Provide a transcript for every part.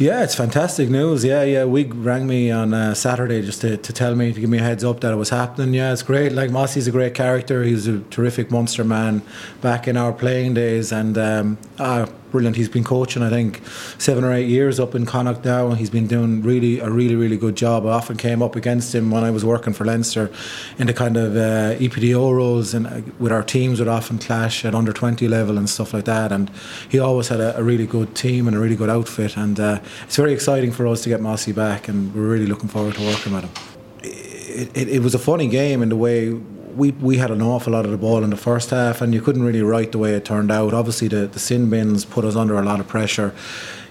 Yeah, it's fantastic news. Yeah, yeah. Wig rang me on uh, Saturday just to, to tell me to give me a heads up that it was happening. Yeah, it's great. Like Mossy's a great character. He's a terrific Munster man back in our playing days, and um, ah, brilliant. He's been coaching, I think, seven or eight years up in Connacht now, and he's been doing really a really really good job. I often came up against him when I was working for Leinster in the kind of uh, EPDO roles, and uh, with our teams would often clash at under twenty level and stuff like that. And he always had a, a really good team and a really good outfit, and uh, it's very exciting for us to get Mossy back, and we're really looking forward to working with him. It, it, it was a funny game in the way we we had an awful lot of the ball in the first half, and you couldn't really write the way it turned out. Obviously, the the sin bins put us under a lot of pressure.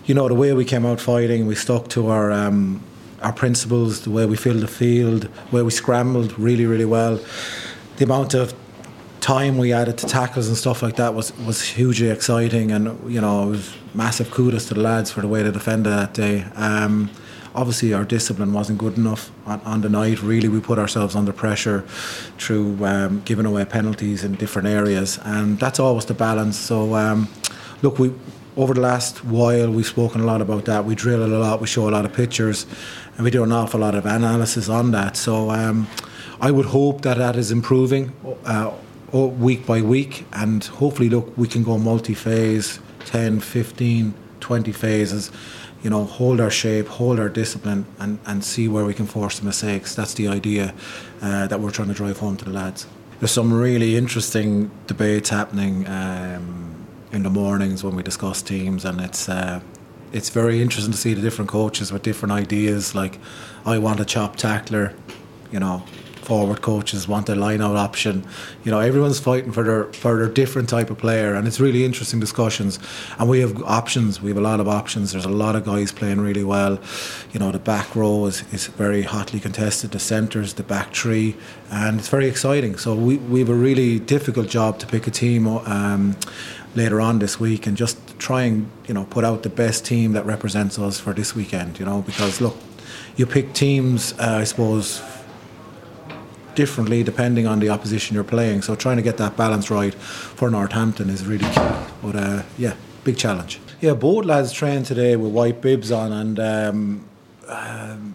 You know, the way we came out fighting, we stuck to our. Um, our principles, the way we filled the field, where we scrambled really, really well. The amount of time we added to tackles and stuff like that was was hugely exciting, and you know, it was massive kudos to the lads for the way they defended that day. Um, obviously our discipline wasn't good enough on, on, the night. Really, we put ourselves under pressure through um, giving away penalties in different areas, and that's always the balance. So, um, look, we over the last while we've spoken a lot about that. We drill it a lot. We show a lot of pictures, and we do an awful lot of analysis on that. So, um, I would hope that that is improving. Uh, week by week and hopefully look we can go multi-phase 10 15 20 phases you know, hold our shape, hold our discipline, and, and see where we can force the mistakes. That's the idea uh, that we're trying to drive home to the lads. There's some really interesting debates happening um, in the mornings when we discuss teams, and it's uh, it's very interesting to see the different coaches with different ideas. Like, I want a chop tackler, you know, forward coaches want a line out option. You know, everyone's fighting for their for their different type of player, and it's really interesting discussions. And we have options. We have a lot of options. There's a lot of guys playing really well. You know, the back row is, is very hotly contested. The centres, the back three, and it's very exciting. So we we have a really difficult job to pick a team. Um, later on this week and just try and you know put out the best team that represents us for this weekend you know because look you pick teams uh, I suppose differently depending on the opposition you're playing. So trying to get that balance right for Northampton is really key. But uh, yeah, big challenge. Yeah, both lads trained today with white bibs on, and um, um,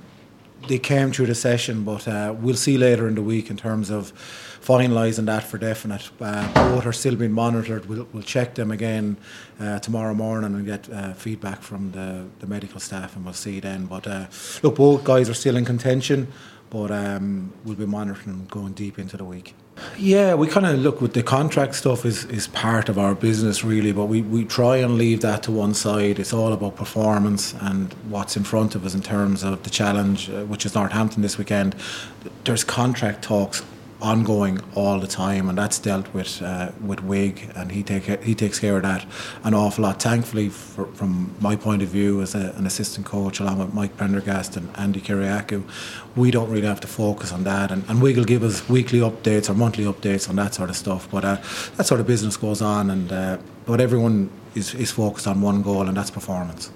they came through the session. But uh, we'll see later in the week in terms of finalising that for definite. Uh, both are still being monitored. We'll, we'll check them again uh, tomorrow morning and get uh, feedback from the, the medical staff, and we'll see then. But uh, look, both guys are still in contention but um, we'll be monitoring going deep into the week. Yeah, we kind of look with the contract stuff is, is part of our business really, but we, we try and leave that to one side. It's all about performance and what's in front of us in terms of the challenge, uh, which is Northampton this weekend. There's contract talks ongoing all the time, and that's dealt with uh, with Wig, and he take he takes care of that an awful lot. Thankfully, for, from my point of view as a, an assistant coach, along with Mike Prendergast and Andi Kyriacou, we don't really have to focus on that, and, and Wig will give us weekly updates or monthly updates on that sort of stuff. But uh, that sort of business goes on, and uh, but everyone is, is focused on one goal, and that's performance.